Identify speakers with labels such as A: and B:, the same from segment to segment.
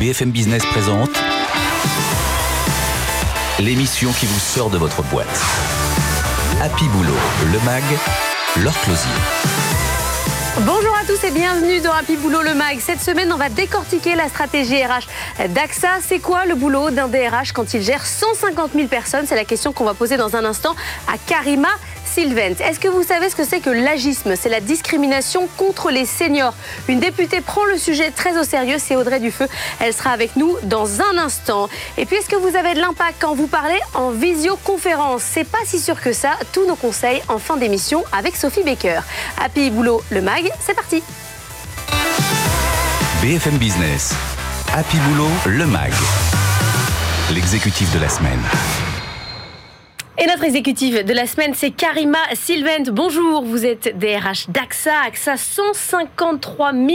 A: BFM Business présente l'émission qui vous sort de votre boîte. Happy Boulot, le MAG, leur closier.
B: Bonjour à tous et bienvenue dans Happy Boulot le MAG. Cette semaine, on va décortiquer la stratégie RH d'AXA. C'est quoi le boulot d'un DRH quand il gère 150 000 personnes? C'est la question qu'on va poser dans un instant à Karima Sylvent. Est-ce que vous savez ce que c'est que l'agisme? C'est la discrimination contre les seniors. Une députée prend le sujet très au sérieux, c'est Audrey Dufeu. Elle sera avec nous dans un instant. Et puis, est-ce que vous avez de l'impact quand vous parlez en visioconférence? C'est pas si sûr que ça. Tous nos conseils en fin d'émission avec Sophie Baker. Happy Boulot, le MAG, c'est parti.
A: BFM Business, Happy Boulot, le MAG, l'exécutif de la semaine.
B: Et notre exécutive de la semaine, c'est Karima Sylvent. Bonjour, vous êtes DRH d'AXA. AXA, 153 000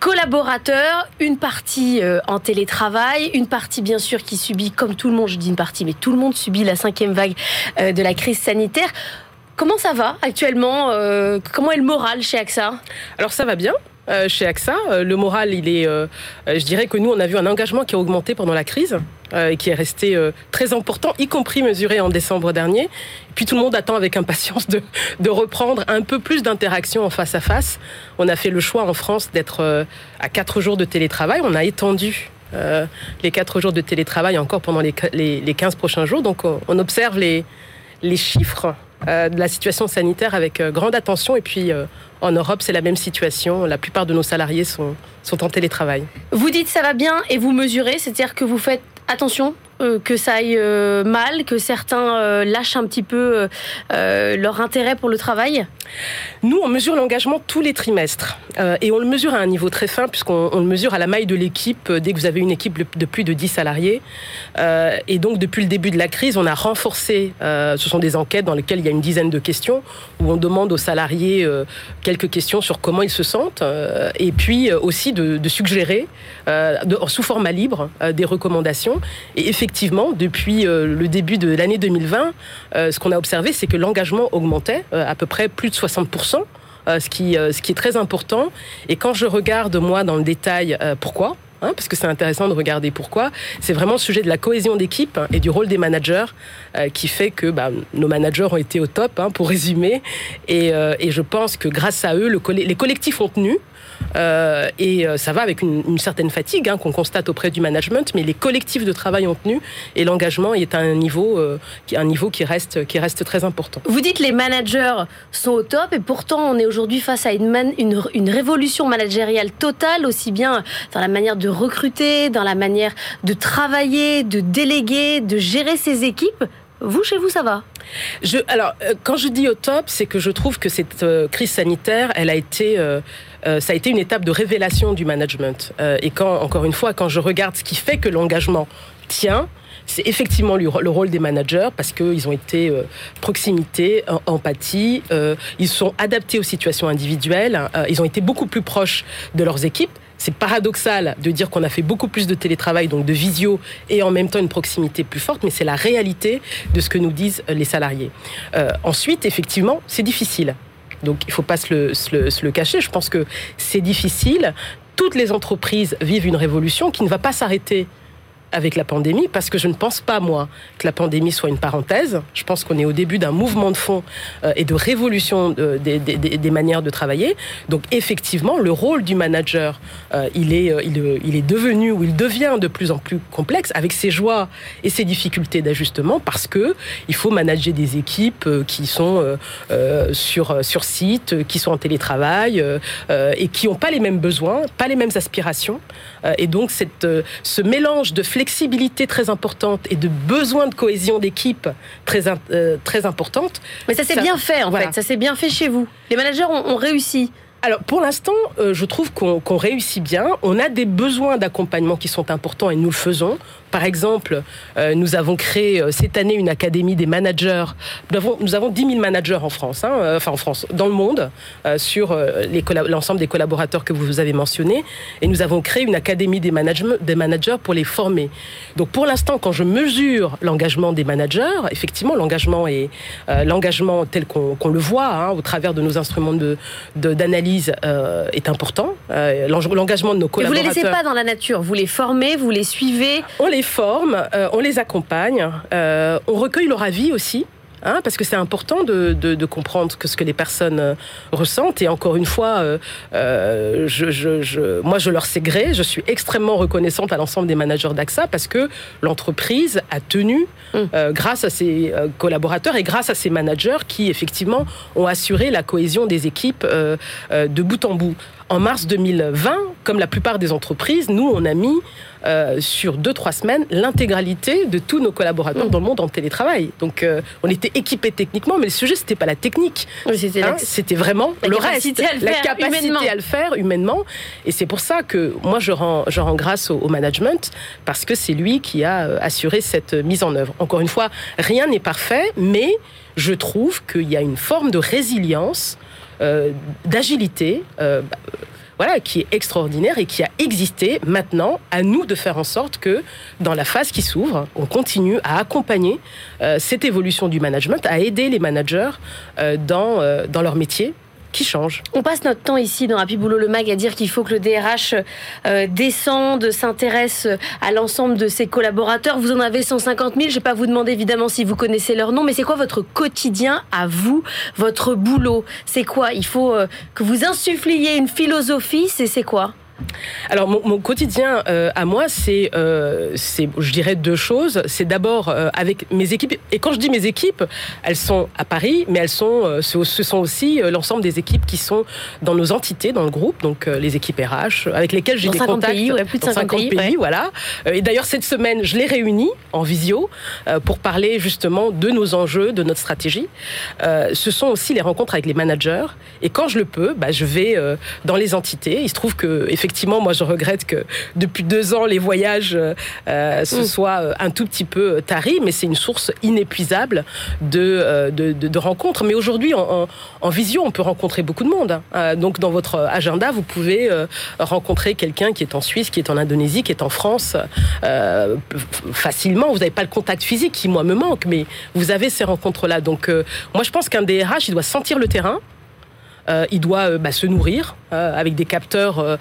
B: collaborateurs, une partie euh, en télétravail, une partie bien sûr qui subit, comme tout le monde, je dis une partie, mais tout le monde subit la cinquième vague euh, de la crise sanitaire. Comment ça va actuellement euh, Comment est le moral chez AXA?
C: Alors ça va bien. Chez AXA, le moral, il est, je dirais que nous, on a vu un engagement qui a augmenté pendant la crise. Euh, et qui est resté euh, très important, y compris mesuré en décembre dernier. Et puis tout le monde attend avec impatience de, de reprendre un peu plus d'interaction en face à face. On a fait le choix en France d'être euh, à quatre jours de télétravail. On a étendu les quatre jours de télétravail encore pendant les, les, les 15 prochains jours. Donc on observe les, les chiffres de la situation sanitaire avec grande attention. Et puis en Europe, c'est la même situation. La plupart de nos salariés sont, sont en télétravail.
B: Vous dites ça va bien et vous mesurez, c'est-à-dire que vous faites attention euh, que ça aille euh, mal, que certains euh, lâchent un petit peu leur intérêt pour le travail?
C: Nous, on mesure l'engagement tous les trimestres. et on le mesure à un niveau très fin, puisqu'on le mesure à la maille de l'équipe dès que vous avez une équipe de plus de 10 salariés. et donc, depuis le début de la crise, on a renforcé, ce sont des enquêtes dans lesquelles il y a une dizaine de questions, où on demande aux salariés quelques questions sur comment ils se sentent, et puis aussi de, suggérer, sous format libre, des recommandations. Et effectivement, depuis euh, le début de l'année 2020, euh, ce qu'on a observé, c'est que l'engagement augmentait euh, à peu près plus de 60%. ce, qui, ce qui est très important. Et quand je regarde, moi, dans le détail, pourquoi Hein, parce que c'est intéressant de regarder pourquoi. C'est vraiment le sujet de la cohésion d'équipe et du rôle des managers qui fait que bah, nos managers ont été au top, hein, pour résumer. Et, je pense que grâce à eux, le, les collectifs ont tenu. Euh, et euh, ça va avec une, certaine fatigue hein, qu'on constate auprès du management, mais les collectifs de travail ont tenu et l'engagement est à un niveau, euh, un niveau qui, reste, qui reste très important.
B: Vous dites les managers sont au top et pourtant on est aujourd'hui face à une, une, une, révolution managériale totale, aussi bien dans la manière de recruter, dans la manière de travailler, de déléguer, de gérer ses équipes. Vous, chez vous, ça va?
C: Je, Alors, quand je dis au top, c'est que je trouve que cette crise sanitaire, elle a été euh, ça a été une étape de révélation du management. Euh, et quand, encore une fois, quand je regarde ce qui fait que l'engagement tient, c'est effectivement le rôle des managers parce qu'ils ont été euh, proximité, empathie, ils sont adaptés aux situations individuelles, ils ont été beaucoup plus proches de leurs équipes. C'est paradoxal de dire qu'on a fait beaucoup plus de télétravail, donc de visio, et en même temps une proximité plus forte, mais c'est la réalité de ce que nous disent les salariés. ensuite, effectivement, c'est difficile. Donc il ne faut pas se le, cacher. Je pense que c'est difficile. Toutes les entreprises vivent une révolution qui ne va pas s'arrêter avec la pandémie, parce que je ne pense pas, moi, que la pandémie soit une parenthèse. Je pense qu'on est au début d'un mouvement de fond euh, et de révolution des, manières de travailler. Donc, effectivement, le rôle du manager, euh, il, est, euh, il, est devenu ou il devient de plus en plus complexe avec ses joies et ses difficultés d'ajustement, parce que il faut manager des équipes qui sont sur, sur site, qui sont en télétravail et qui n'ont pas les mêmes besoins, pas les mêmes aspirations. et donc, cette, ce mélange de flexibilité flexibilité très importante et de besoin de cohésion d'équipe très, euh, très importante.
B: Mais ça s'est bien fait en fait, ça s'est bien fait chez vous. Les managers ont réussi.
C: Alors pour l'instant, euh, je trouve qu'on réussit bien. On a des besoins d'accompagnement qui sont importants et nous le faisons. Par exemple, euh, nous avons créé euh, cette année une académie des managers. Nous avons, nous avons 10 000 managers en France, hein, enfin en France, dans le monde, sur l'ensemble des collaborateurs que vous avez mentionnés. Et nous avons créé une académie des, des managers pour les former. Donc pour l'instant, quand je mesure l'engagement des managers, effectivement, l'engagement est l'engagement tel qu'on le voit hein, au travers de nos instruments d'analyse analyse est important. L'engagement de nos collaborateurs.
B: Et vous les laissez pas dans la nature. Vous les formez, vous les suivez.
C: On les forme, on les accompagne, on recueille leur avis aussi. Hein, parce que c'est important de, de, de, comprendre que ce que les personnes euh, ressentent. Et encore une fois, euh, euh, je, je, je, moi, je leur sais gré. Je suis extrêmement reconnaissante à l'ensemble des managers d'AXA parce que l'entreprise a tenu, mm. euh, grâce à ses euh, collaborateurs et grâce à ses managers qui, effectivement, ont assuré la cohésion des équipes euh, de bout en bout. En mars 2020, comme la plupart des entreprises, nous, on a mis euh, sur deux, trois semaines l'intégralité de tous nos collaborateurs mmh. dans le monde en télétravail. Donc, euh, on était équipés techniquement, mais le sujet, c'était pas la technique.
B: Oui, c'était
C: hein, vraiment le reste,
B: la capacité humainement.
C: à le faire humainement. Et c'est pour ça que moi, je rends, je rends grâce au, au management, parce que c'est lui qui a euh, assuré cette mise en œuvre. Encore une fois, rien n'est parfait, mais je trouve qu'il y a une forme de résilience d'agilité. Euh, voilà, qui est extraordinaire et qui a existé. Maintenant, à nous de faire en sorte que dans la phase qui s'ouvre, on continue à accompagner euh, cette évolution du management, à aider les managers euh, dans, euh, dans leur métier change.
B: On passe notre temps ici dans Happy Boulot le Mag à dire qu'il faut que le DRH euh, descende, s'intéresse à l'ensemble de ses collaborateurs. Vous en avez 150 000. Je ne vais pas vous demander évidemment si vous connaissez leur nom, mais c'est quoi votre quotidien à vous, votre boulot? C'est quoi? Il faut euh, que vous insuffliez une philosophie. C'est quoi?
C: Alors mon, mon quotidien euh, à moi, c'est, euh, c'est, je dirais deux choses. C'est d'abord euh, avec mes équipes. Et quand je dis mes équipes, elles sont à Paris, mais elles sont, ce, ce, sont aussi l'ensemble des équipes qui sont dans nos entités, dans le groupe, donc les équipes RH, avec lesquelles j'ai
B: dans
C: des
B: 50
C: contacts.
B: Pays, ouais, plus de 50,
C: 50
B: pays,
C: pays,
B: ouais.
C: voilà. Et d'ailleurs cette semaine, je les réunis en visio pour parler justement de nos enjeux, de notre stratégie. ce sont aussi les rencontres avec les managers. Et quand je le peux, bah, je vais dans les entités. Il se trouve que effectivement, moi, je regrette que depuis deux ans, les voyages euh, se mmh. soient un tout petit peu taris, mais c'est une source inépuisable de, euh, de, de, de rencontres. Mais aujourd'hui, en, en, en, visio, on peut rencontrer beaucoup de monde. Euh, donc, dans votre agenda, vous pouvez euh, rencontrer quelqu'un qui est en Suisse, qui est en Indonésie, qui est en France euh, facilement. Vous n'avez pas le contact physique qui, moi, me manque, mais vous avez ces rencontres-là. Donc, euh, moi, je pense qu'un DRH, il doit sentir le terrain. Euh, il doit euh, bah, se nourrir euh, avec des capteurs euh,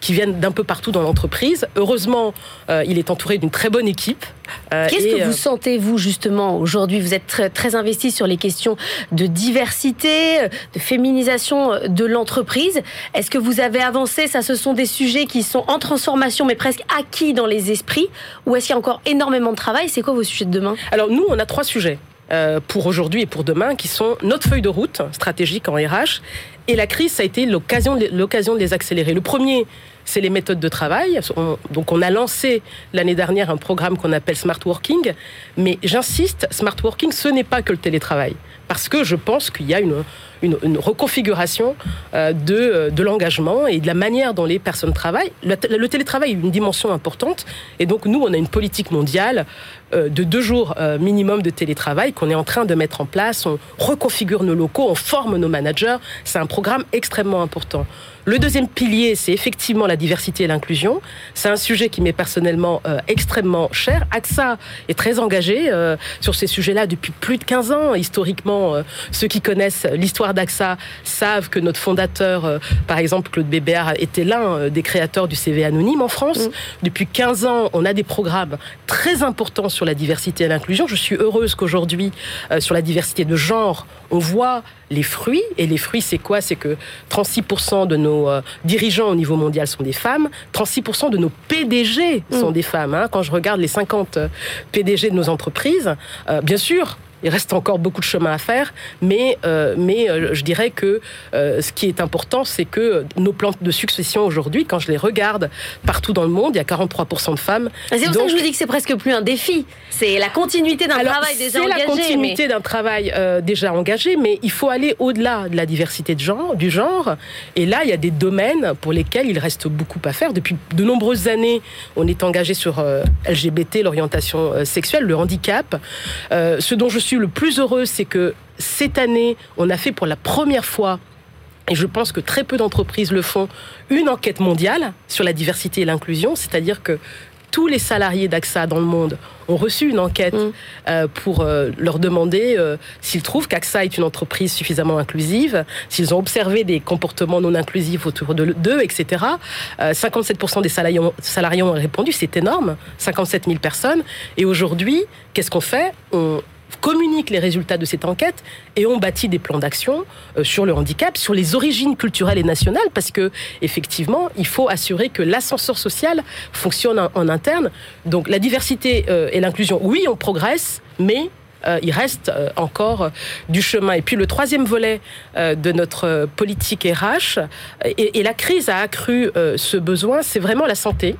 C: qui viennent d'un peu partout dans l'entreprise. Heureusement, euh, il est entouré d'une très bonne équipe.
B: Euh, Qu'est-ce que vous sentez, vous, justement, aujourd'hui? Vous êtes très, très investi sur les questions de diversité, de féminisation de l'entreprise. Est-ce que vous avez avancé? Ça, ce sont des sujets qui sont en transformation, mais presque acquis dans les esprits Ou est-ce qu'il y a encore énormément de travail? C'est quoi vos sujets de demain?
C: Alors, nous, on a trois sujets. Euh, pour aujourd'hui et pour demain, qui sont notre feuille de route stratégique en RH. Et la crise, ça a été l'occasion de les accélérer. Le premier, c'est les méthodes de travail. On, donc, on a lancé l'année dernière un programme qu'on appelle Smart Working. Mais j'insiste, Smart Working, ce n'est pas que le télétravail. Parce que je pense qu'il y a une, une, reconfiguration euh, de, de l'engagement et de la manière dont les personnes travaillent. Le, télétravail est une dimension importante. Et donc, nous, on a une politique mondiale euh, de deux jours euh, minimum de télétravail qu'on est en train de mettre en place. On reconfigure nos locaux, on forme nos managers. C'est un programme extrêmement important. Le deuxième pilier, c'est effectivement la diversité et l'inclusion. C'est un sujet qui m'est personnellement euh, extrêmement cher. AXA est très engagé euh, sur ces sujets-là depuis plus de 15 ans. Historiquement, euh, ceux qui connaissent l'histoire d'AXA savent que notre fondateur, par exemple Claude Bébert, était l'un des créateurs du CV anonyme en France. Mmh. Depuis 15 ans, on a des programmes très importants sur la diversité et l'inclusion. Je suis heureuse qu'aujourd'hui, sur la diversité de genre, on voit les fruits. Et les fruits, c'est quoi? C'est que 36% de nos euh, dirigeants au niveau mondial sont des femmes, 36% de nos PDG sont mmh. des femmes. Hein. Quand je regarde les 50 PDG de nos entreprises, euh, bien sûr, il reste encore beaucoup de chemin à faire, mais, euh, mais euh, je dirais que euh, ce qui est important, c'est que nos plans de succession aujourd'hui, quand je les regarde partout dans le monde, il y a 43% de femmes.
B: C'est pour Donc, ça que je vous dis que c'est presque plus un défi. C'est la continuité d'un travail déjà engagé.
C: C'est la continuité mais... d'un travail déjà engagé, mais il faut aller au-delà de la diversité de genre, du genre. Et là, il y a des domaines pour lesquels il reste beaucoup à faire. Depuis de nombreuses années, on est engagé sur LGBT, l'orientation sexuelle, le handicap. ce dont je suis le plus heureux, c'est que cette année, on a fait pour la première fois et je pense que très peu d'entreprises le font, une enquête mondiale sur la diversité et l'inclusion, c'est-à-dire que tous les salariés d'AXA dans le monde ont reçu une enquête mm. euh, pour euh, leur demander euh, s'ils trouvent qu'AXA est une entreprise suffisamment inclusive, s'ils ont observé des comportements non inclusifs autour d'eux, etc. 57% des salariés ont, salariés ont répondu, c'est énorme, 57 000 personnes. Et aujourd'hui, qu'est-ce qu'on fait? On, communique les résultats de cette enquête et on bâtit des plans d'action euh, sur le handicap, sur les origines culturelles et nationales, parce que effectivement, il faut assurer que l'ascenseur social fonctionne en, interne. Donc la diversité euh, et l'inclusion, oui, on progresse, mais euh, il reste encore du chemin. Et puis le troisième volet de notre politique RH, et, la crise a accru ce besoin, c'est vraiment la santé.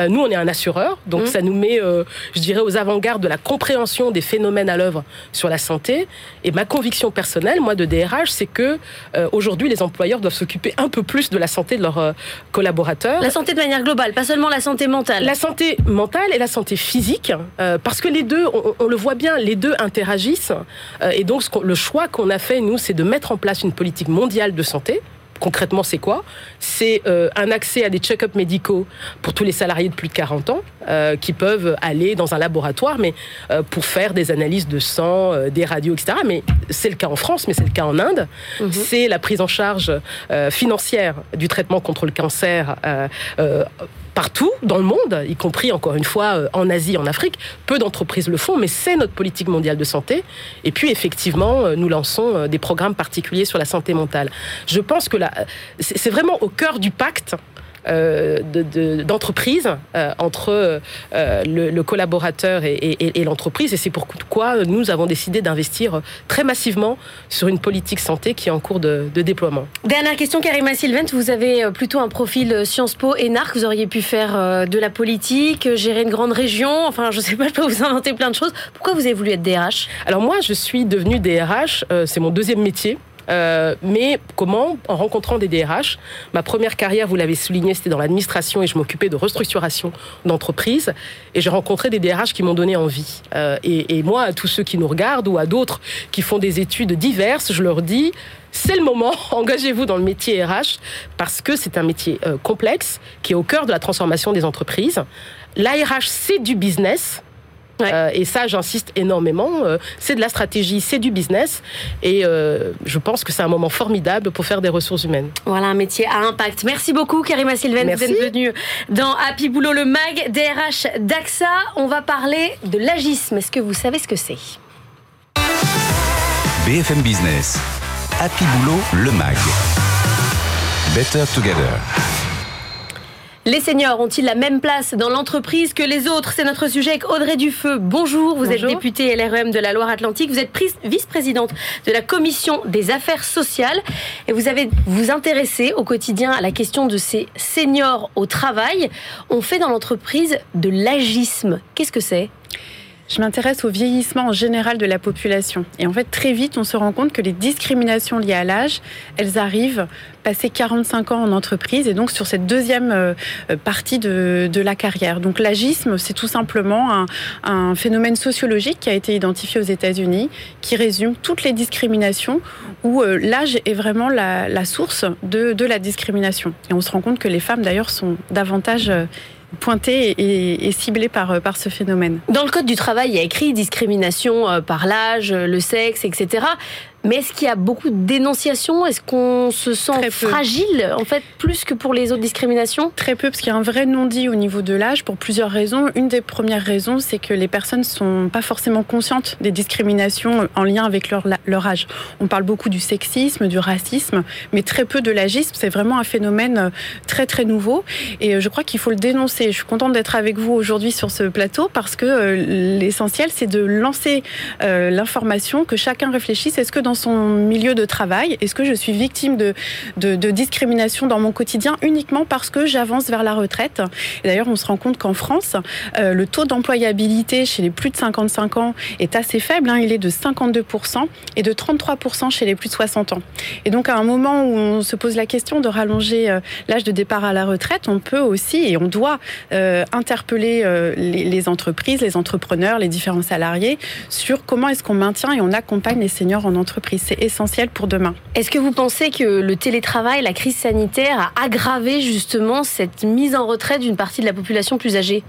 C: Euh, nous, on est un assureur, donc mmh. ça nous met, euh, je dirais, aux avant-gardes de la compréhension des phénomènes à l'œuvre sur la santé. Et ma conviction personnelle, moi, de DRH, c'est que euh, aujourd'hui, les employeurs doivent s'occuper un peu plus de la santé de leurs collaborateurs.
B: La santé de manière globale, pas seulement la santé mentale.
C: La santé mentale et la santé physique, parce que les deux, on, le voit bien, les deux interagissent. et donc, le choix qu'on a fait, nous, c'est de mettre en place une politique mondiale de santé concrètement, c'est quoi C'est euh, un accès à des check-ups médicaux pour tous les salariés de plus de 40 ans euh, qui peuvent aller dans un laboratoire, mais euh, pour faire des analyses de sang, des radios, etc. Mais c'est le cas en France, mais c'est le cas en Inde. Mhm. C'est la prise en charge financière du traitement contre le cancer partout dans le monde, y compris encore une fois euh, en Asie, en Afrique. Peu d'entreprises le font, mais c'est notre politique mondiale de santé. Et puis effectivement, euh, nous lançons euh, des programmes particuliers sur la santé mentale. Je pense que c'est vraiment au cœur du pacte euh, d'entreprise euh, entre euh, le, collaborateur et, l'entreprise. Et c'est pourquoi nous avons décidé d'investir très massivement sur une politique santé qui est en cours de, déploiement.
B: Dernière question, Karima Sylvent. Vous avez plutôt un profil Sciences Po et NARC. Vous auriez pu faire de la politique, gérer une grande région. Enfin, je ne sais pas, je peux vous inventer plein de choses. Pourquoi vous avez voulu être DRH
C: Alors moi, je suis devenue DRH. c'est mon deuxième métier. Euh, mais comment En rencontrant des DRH. Ma première carrière, vous l'avez souligné, c'était dans l'administration et je m'occupais de restructuration d'entreprises. Et j'ai rencontré des DRH qui m'ont donné envie. Euh, et, moi, à tous ceux qui nous regardent ou à d'autres qui font des études diverses, je leur dis c'est le moment, engagez-vous dans le métier RH parce que c'est un métier euh, complexe qui est au cœur de la transformation des entreprises. L'ARH, c'est du business, euh, et ça, j'insiste énormément. Euh, c'est de la stratégie, c'est du business. Et euh, je pense que c'est un moment formidable pour faire des ressources humaines.
B: Voilà un métier à impact. Merci beaucoup, Karima Sylvain. Vous êtes venue dans Happy Boulot, le MAG, DRH d'AXA. On va parler de l'agisme. Est-ce que vous savez ce que c'est?
A: BFM Business. Happy Boulot, le MAG. Better Together.
B: Les seniors ont-ils la même place dans l'entreprise que les autres? C'est notre sujet avec Audrey Dufeu. Bonjour, vous êtes députée LREM de la Loire-Atlantique, vous êtes vice-présidente de la commission des affaires sociales et vous avez vous intéressé au quotidien à la question de ces seniors au travail. On fait dans l'entreprise de l'agisme. Qu'est-ce que c'est?
D: Je m'intéresse au vieillissement en général de la population. Et en fait, très vite, on se rend compte que les discriminations liées à l'âge, elles arrivent passé 45 ans en entreprise et donc sur cette deuxième euh, partie de, la carrière. Donc l'agisme, c'est tout simplement un, phénomène sociologique qui a été identifié aux États-Unis, qui résume toutes les discriminations où euh, l'âge est vraiment la, la source de, de, la discrimination. Et on se rend compte que les femmes, d'ailleurs, sont davantage euh, pointé et, et, par, par ce phénomène.
B: Dans le Code du travail, il y a écrit discrimination euh, par l'âge, le sexe, etc. Mais est-ce qu'il y a beaucoup de dénonciations? Est-ce qu'on se sent fragile, en fait, plus que pour les autres discriminations?
D: Très peu, parce qu'il y a un vrai non-dit au niveau de l'âge pour plusieurs raisons. Une des premières raisons, c'est que les personnes ne sont pas forcément conscientes des discriminations en lien avec leur, leur âge. On parle beaucoup du sexisme, du racisme, mais très peu de l'agisme. C'est vraiment un phénomène euh, très, très nouveau. Et euh, je crois qu'il faut le dénoncer. Je suis contente d'être avec vous aujourd'hui sur ce plateau parce que euh, l'essentiel, c'est de lancer l'information, que chacun réfléchisse. Est-ce que dans son milieu de travail Est-ce que je suis victime de, discrimination dans mon quotidien uniquement parce que j'avance vers la retraite D'ailleurs, on se rend compte qu'en France, euh, le taux d'employabilité chez les plus de 55 ans est assez faible. Hein. il est de 52% et de 33% chez les plus de 60 ans. Et donc, à un moment où on se pose la question de rallonger euh, l'âge de départ à la retraite, on peut aussi et on doit euh, interpeller les entreprises, les entrepreneurs, les différents salariés sur comment est-ce qu'on maintient et on accompagne les seniors en entreprise C'est essentiel pour demain.
B: Est-ce que vous pensez que le télétravail, la crise sanitaire a aggravé justement cette mise en retrait d'une partie de la population plus âgée?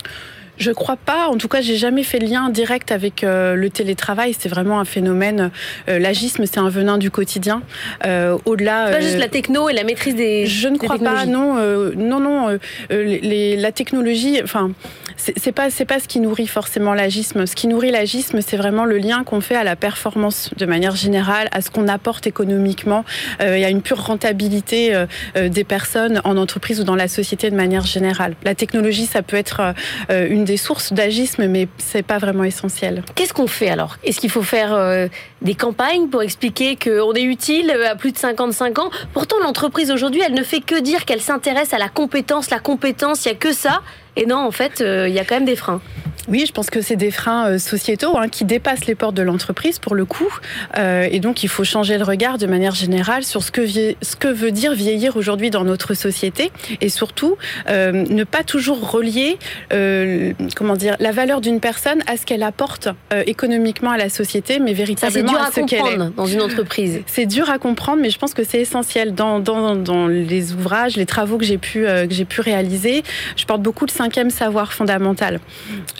D: Je crois pas. En tout cas, j'ai jamais fait le lien direct avec euh, le télétravail. C'est vraiment un phénomène. Euh, l'agisme, c'est un venin du quotidien.
B: Euh, Au-delà. Pas juste la techno et la maîtrise des.
D: Je ne crois pas. Non, non, non. Les, la technologie. Enfin, c'est pas c'est pas ce qui nourrit forcément l'agisme. Ce qui nourrit l'agisme, c'est vraiment le lien qu'on fait à la performance de manière générale, à ce qu'on apporte économiquement. il y a une pure rentabilité des personnes en entreprise ou dans la société de manière générale. La technologie, ça peut être une des sources d'agisme, mais c'est pas vraiment essentiel.
B: Qu'est-ce qu'on fait alors? Est-ce qu'il faut faire euh, des campagnes pour expliquer qu'on est utile à plus de 55 ans Pourtant, l'entreprise aujourd'hui, elle ne fait que dire qu'elle s'intéresse à la compétence, la compétence, il n'y a que ça. Et non, en fait, euh, il y a quand même des freins.
D: Oui, je pense que c'est des freins euh, sociétaux hein, qui dépassent les portes de l'entreprise pour le coup. Euh, et donc, il faut changer le regard de manière générale sur ce que, ce que veut dire vieillir aujourd'hui dans notre société. Et surtout, euh, ne pas toujours relier euh, comment dire, la valeur d'une personne à ce qu'elle apporte euh, économiquement à la société, mais véritablement
B: à, ce qu'elle est. dans une entreprise.
D: C'est dur à comprendre, mais je pense que c'est essentiel dans, dans, dans, les ouvrages, les travaux que j'ai pu, que j'ai pu réaliser. Je porte beaucoup le cinquième savoir fondamental.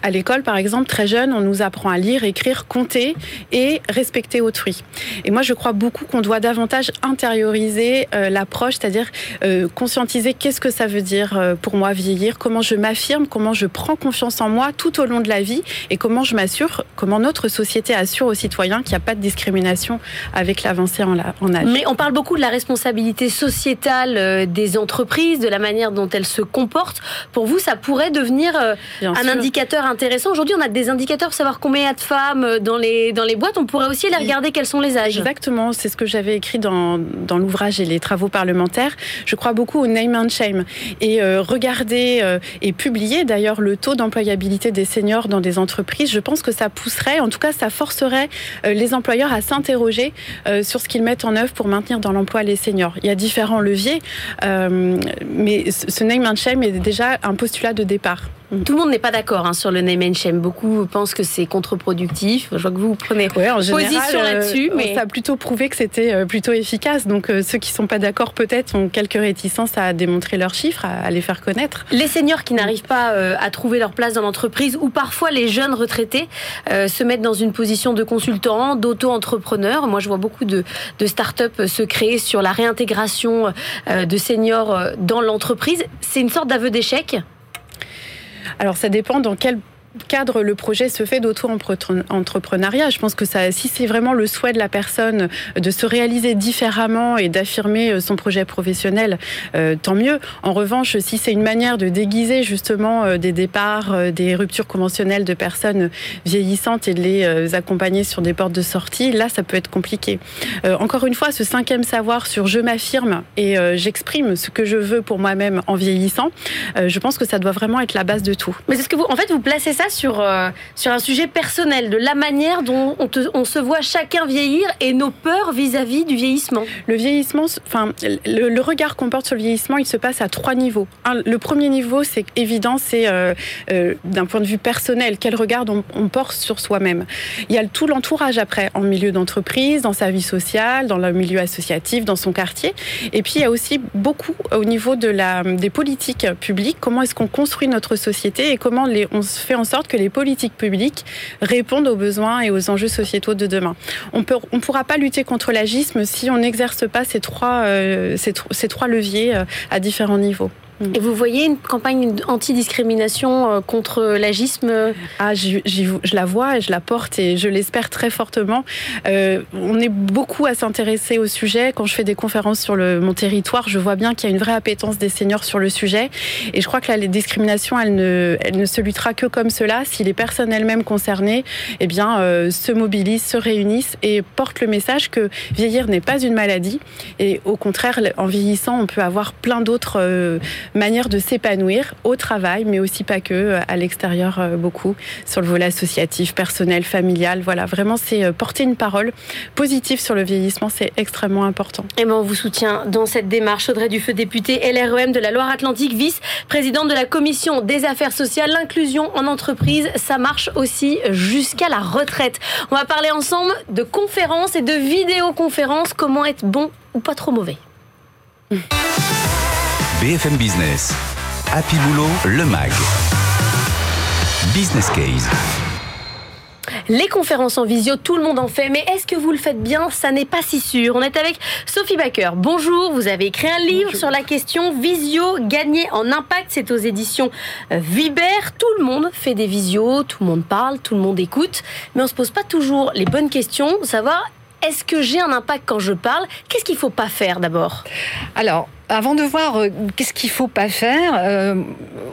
D: À l'école, par exemple, très jeune, on nous apprend à lire, écrire, compter et respecter autrui. Et moi, je crois beaucoup qu'on doit davantage intérioriser euh, l'approche, c'est-à-dire euh, conscientiser qu'est-ce que ça veut dire euh, pour moi vieillir, comment je m'affirme, comment je prends confiance en moi tout au long de la vie et comment je m'assure, comment notre société assure aux citoyens qu'il n'y a pas de discrimination avec l'avancée en, en âge.
B: Mais on parle beaucoup de la responsabilité sociétale des entreprises, de la manière dont elles se comportent. Pour vous, ça pourrait devenir un indicateur intéressant intéressant. Aujourd'hui, on a des indicateurs pour savoir combien il y a de femmes euh, dans les, dans les boîtes. On pourrait aussi les regarder quels sont les âges.
D: Exactement, c'est ce que j'avais écrit dans, dans l'ouvrage et les travaux parlementaires. Je crois beaucoup au name and shame. Et euh, regarder euh, et publier d'ailleurs le taux d'employabilité des seniors dans des entreprises, je pense que ça pousserait, en tout cas ça forcerait les employeurs à s'interroger sur ce qu'ils mettent en œuvre pour maintenir dans l'emploi les seniors. Il y a différents leviers, mais ce name and shame est déjà un postulat de départ.
B: Tout le monde n'est pas d'accord hein, sur le name and shame. Beaucoup pensent que c'est contre-productif. Je vois que vous prenez ouais, en position euh, là-dessus.
D: mais ça a plutôt prouvé que c'était euh, plutôt efficace. Donc euh, ceux qui sont pas d'accord peut-être ont quelques réticences à démontrer leurs chiffres, à, les faire connaître.
B: Les seniors qui n'arrivent pas à trouver leur place dans l'entreprise ou parfois les jeunes retraités se mettent dans une position de consultant, d'auto-entrepreneur. Moi je vois beaucoup de, de start-up se créer sur la réintégration de seniors dans l'entreprise. C'est une sorte d'aveu d'échec
D: alors ça dépend dans quel cadre le projet se fait d'auto-entrepreneuriat. Je pense que si c'est vraiment le souhait de la personne de se réaliser différemment et d'affirmer euh, son projet professionnel, euh, tant mieux. En revanche, si c'est une manière de déguiser justement euh, des départs, des ruptures conventionnelles de personnes vieillissantes et de les accompagner sur des portes de sortie, là, ça peut être compliqué. encore une fois, ce cinquième savoir sur je m'affirme et j'exprime ce que je veux pour moi-même en vieillissant, je pense que ça doit vraiment être la base de tout.
B: Mais est-ce que vous, en fait, vous placez ça sur, euh, sur un sujet personnel, de la manière dont on, se voit chacun vieillir et nos peurs vis-à-vis du vieillissement.
D: Le vieillissement, enfin, le, regard qu'on porte sur le vieillissement, il se passe à trois niveaux. le premier niveau, c'est évident, c'est euh, euh, d'un point de vue personnel, quel regard on, on porte sur soi-même. Il y a tout l'entourage après, en milieu d'entreprise, dans sa vie sociale, dans le milieu associatif, dans son quartier. Et puis, il y a aussi beaucoup au niveau de la, des politiques publiques, comment est-ce qu'on construit notre société et comment les, on se fait en sorte que les politiques publiques répondent aux besoins et aux enjeux sociétaux de demain. On ne pourra pas lutter contre l'agisme si on n'exerce pas ces trois, euh, leviers euh, à différents niveaux.
B: Et vous voyez une campagne anti-discrimination euh, contre l'agisme
D: Ah, je, la vois et je la porte et je l'espère très fortement. Euh, on est beaucoup à s'intéresser au sujet. Quand je fais des conférences sur le, mon territoire, je vois bien qu'il y a une vraie appétence des seniors sur le sujet. Et je crois que la discrimination, elle ne, elle ne se luttera que comme cela si les personnes elles-mêmes concernées eh bien, euh, se mobilisent, se réunissent et portent le message que vieillir n'est pas une maladie. Et au contraire, en vieillissant, on peut avoir plein d'autres... manière de s'épanouir au travail, mais aussi pas que, à l'extérieur beaucoup, sur le volet associatif, personnel, familial. Voilà, vraiment, c'est porter une parole positive sur le vieillissement, c'est extrêmement important.
B: Et ben, on vous soutient dans cette démarche. Audrey Dufeu, députée LREM de la Loire-Atlantique, vice-présidente de la commission des affaires sociales, l'inclusion en entreprise, ça marche aussi jusqu'à la retraite. On va parler ensemble de conférences et de vidéoconférences, comment être bon ou pas trop mauvais?
A: BFM Business, Happy Boulot, le MAG. Business Case.
B: Les conférences en visio, tout le monde en fait, mais est-ce que vous le faites bien? Ça n'est pas si sûr. On est avec Sophie Baker. Bonjour, vous avez écrit un livre sur la question visio, gagner en impact. C'est aux éditions euh, Viber. Tout le monde fait des visios, tout le monde parle, tout le monde écoute, mais on se pose pas toujours les bonnes questions, savoir est-ce que j'ai un impact quand je parle? Qu'est-ce qu'il faut pas faire d'abord?
E: Alors, avant de voir euh, qu'est-ce qu'il faut pas faire, euh,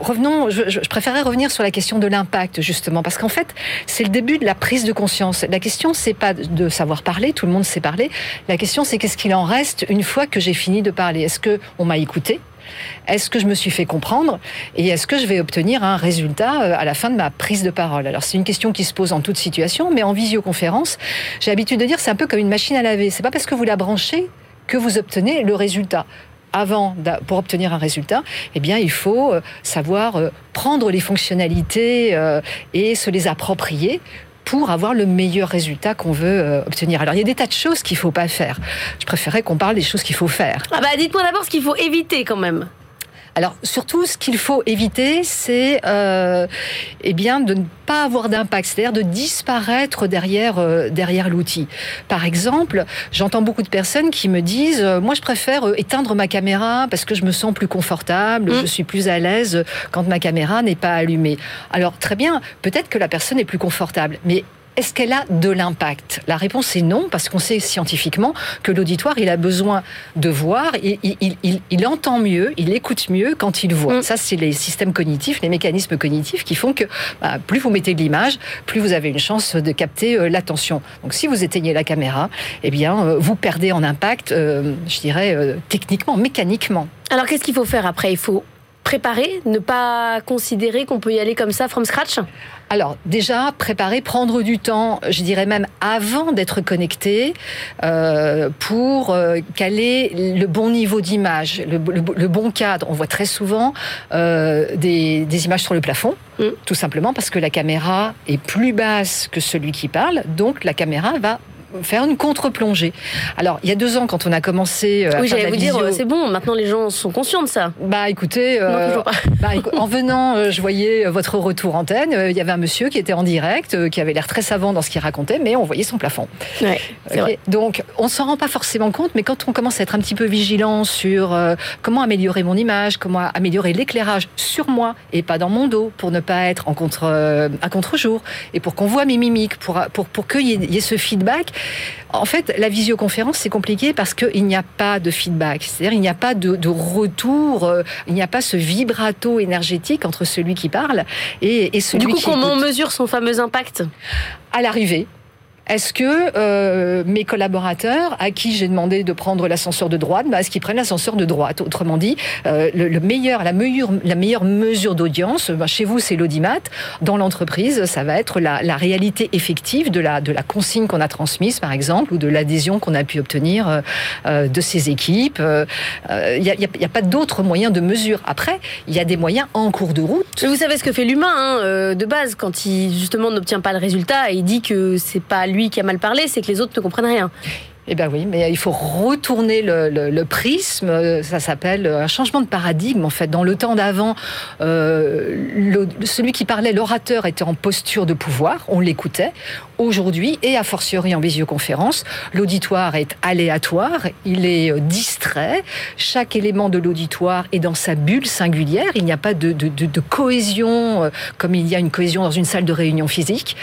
E: revenons. Je, je, préférerais revenir sur la question de l'impact justement, parce qu'en fait, c'est le début de la prise de conscience. La question, c'est pas de savoir parler, tout le monde sait parler. La question, c'est qu'est-ce qu'il en reste une fois que j'ai fini de parler? Est-ce que on m'a écouté? Est-ce que je me suis fait comprendre? Et est-ce que je vais obtenir un résultat euh, à la fin de ma prise de parole? Alors c'est une question qui se pose en toute situation, mais en visioconférence, j'ai l'habitude de dire c'est un peu comme une machine à laver. C'est pas parce que vous la branchez que vous obtenez le résultat avant, pour obtenir un résultat, eh bien, il faut euh, savoir euh, prendre les fonctionnalités euh, et se les approprier pour avoir le meilleur résultat qu'on veut obtenir. Alors il y a des tas de choses qu'il faut pas faire. Je préférais qu'on parle des choses qu'il faut faire.
B: Ah bah dites-moi d'abord ce qu'il faut éviter quand même.
E: Alors surtout, ce qu'il faut éviter, c'est euh, eh bien de ne pas avoir d'impact, c'est-à-dire de disparaître derrière euh, derrière l'outil. Par exemple, j'entends beaucoup de personnes qui me disent euh, moi je préfère euh, éteindre ma caméra parce que je me sens plus confortable, mmh. je suis plus à l'aise quand ma caméra n'est pas allumée. Alors très bien, peut-être que la personne est plus confortable, mais est-ce qu'elle a de l'impact? La réponse est non, parce qu'on sait scientifiquement que l'auditoire, il a besoin de voir, il, il, entend mieux, il écoute mieux quand il voit. Mm. Ça, c'est les systèmes cognitifs, les mécanismes cognitifs qui font que bah, plus vous mettez de l'image, plus vous avez une chance de capter euh, l'attention. Donc si vous éteignez la caméra, eh bien, euh, vous perdez en impact, euh, je dirais, techniquement, mécaniquement.
B: Alors qu'est-ce qu'il faut faire après? Il faut préparer, ne pas considérer qu'on peut y aller comme ça from scratch
E: alors déjà, préparer, prendre du temps, je dirais même avant d'être connecté, euh, pour euh, caler le bon niveau d'image, le, bon cadre. On voit très souvent euh, des, images sur le plafond, mm. tout simplement parce que la caméra est plus basse que celui qui parle, donc la caméra va faire une contre-plongée. Alors, il y a deux ans, quand on a commencé.
B: Euh, oui, j'allais vous dire, c'est bon, maintenant les gens sont conscients de ça.
E: Bah écoutez, euh, bah, en venant, euh, je voyais votre retour antenne. Il y avait un monsieur qui était en direct, qui avait l'air très savant dans ce qu'il racontait, mais on voyait son plafond.
B: Ouais, vrai.
E: Donc, on s'en rend pas forcément compte, mais quand on commence à être un petit peu vigilant sur comment améliorer mon image, comment améliorer l'éclairage sur moi et pas dans mon dos, pour ne pas être en contre, à contre-jour, et pour qu'on voit mes mimiques, pour, pour, pour qu'il y, ait ce feedback, en fait, la visioconférence, c'est compliqué parce qu'il n'y a pas de feedback. C'est-à-dire, il n'y a pas de, retour, euh, il n'y a pas ce vibrato énergétique entre celui qui parle et, et celui
B: qui
E: Du coup,
B: comment on mesure son fameux impact?
E: À l'arrivée. Est-ce que euh, mes collaborateurs, à qui j'ai demandé de prendre l'ascenseur de droite, bah, est-ce qu'ils prennent l'ascenseur de droite? Autrement dit, euh, le, meilleur, la meilleure, mesure d'audience, bah, chez vous, c'est l'audimat. Dans l'entreprise, ça va être la, réalité effective de la, consigne qu'on a transmise, par exemple, ou de l'adhésion qu'on a pu obtenir euh, de ces équipes. Il n'y a, pas d'autres moyens de mesure. Après, il y a des moyens en cours de route.
B: Vous savez ce que fait l'humain hein, de base quand il justement n'obtient pas le résultat il dit que c'est pas lui qui a mal parlé, c'est que les autres ne comprennent rien.
E: Eh bien oui, mais il faut retourner le, prisme. Ça s'appelle un changement de paradigme. En fait, dans le temps d'avant, euh, celui qui parlait, l'orateur, était en posture de pouvoir. On l'écoutait. Aujourd'hui, et a fortiori en visioconférence, l'auditoire est aléatoire. Il est euh, distrait. Chaque élément de l'auditoire est dans sa bulle singulière. Il n'y a pas de, cohésion euh, comme il y a une cohésion dans une salle de réunion physique.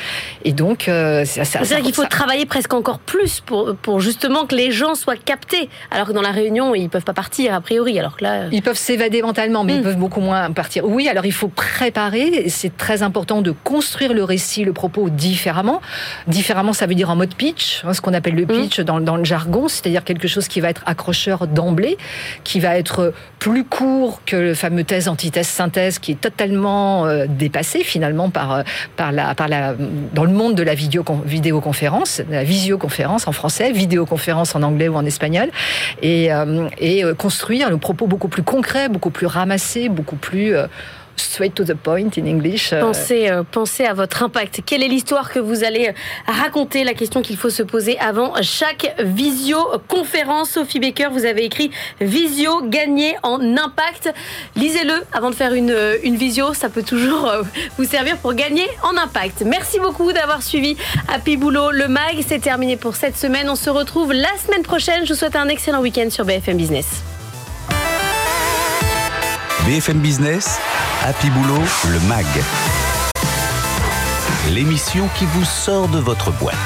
E: Et donc,
B: c'est-à-dire qu'il faut travailler presque encore plus pour, pour justement que les gens soient captés. Alors que dans la réunion, ils peuvent pas partir a priori. Alors que là,
E: ils peuvent s'évader mentalement, mais ils hmm. peuvent beaucoup moins partir. Oui, alors il faut préparer. C'est très important de construire le récit, le propos différemment. Différemment, ça veut dire en mode pitch, hein, ce qu'on appelle le hmm. pitch dans, dans, le jargon, c'est-à-dire quelque chose qui va être accrocheur d'emblée, qui va être plus court que le fameux thèse, antithèse, synthèse, qui est totalement euh, dépassé finalement par, euh, par la, par la, dans le monde de la vidéo, vidéoconférence, la visioconférence en français, vidéoconférence en anglais ou en espagnol, et, euh, et construire le propos beaucoup plus concret, beaucoup plus ramassé, beaucoup plus straight to the point in English.
B: Euh. Pensez, euh, pensez à votre impact. Quelle est l'histoire que vous allez raconter? La question qu'il faut se poser avant chaque visioconférence. Sophie Baker, vous avez écrit Visio gagner en impact. Lisez-le avant de faire une, une visio. Ça peut toujours euh, vous servir pour gagner en impact. Merci beaucoup d'avoir suivi Happy Boulot, le mag. C'est terminé pour cette semaine. On se retrouve la semaine prochaine. Je vous souhaite un excellent week-end sur BFM Business.
A: BFM Business, Happy Boulot, le MAG. L'émission qui vous sort de votre boîte.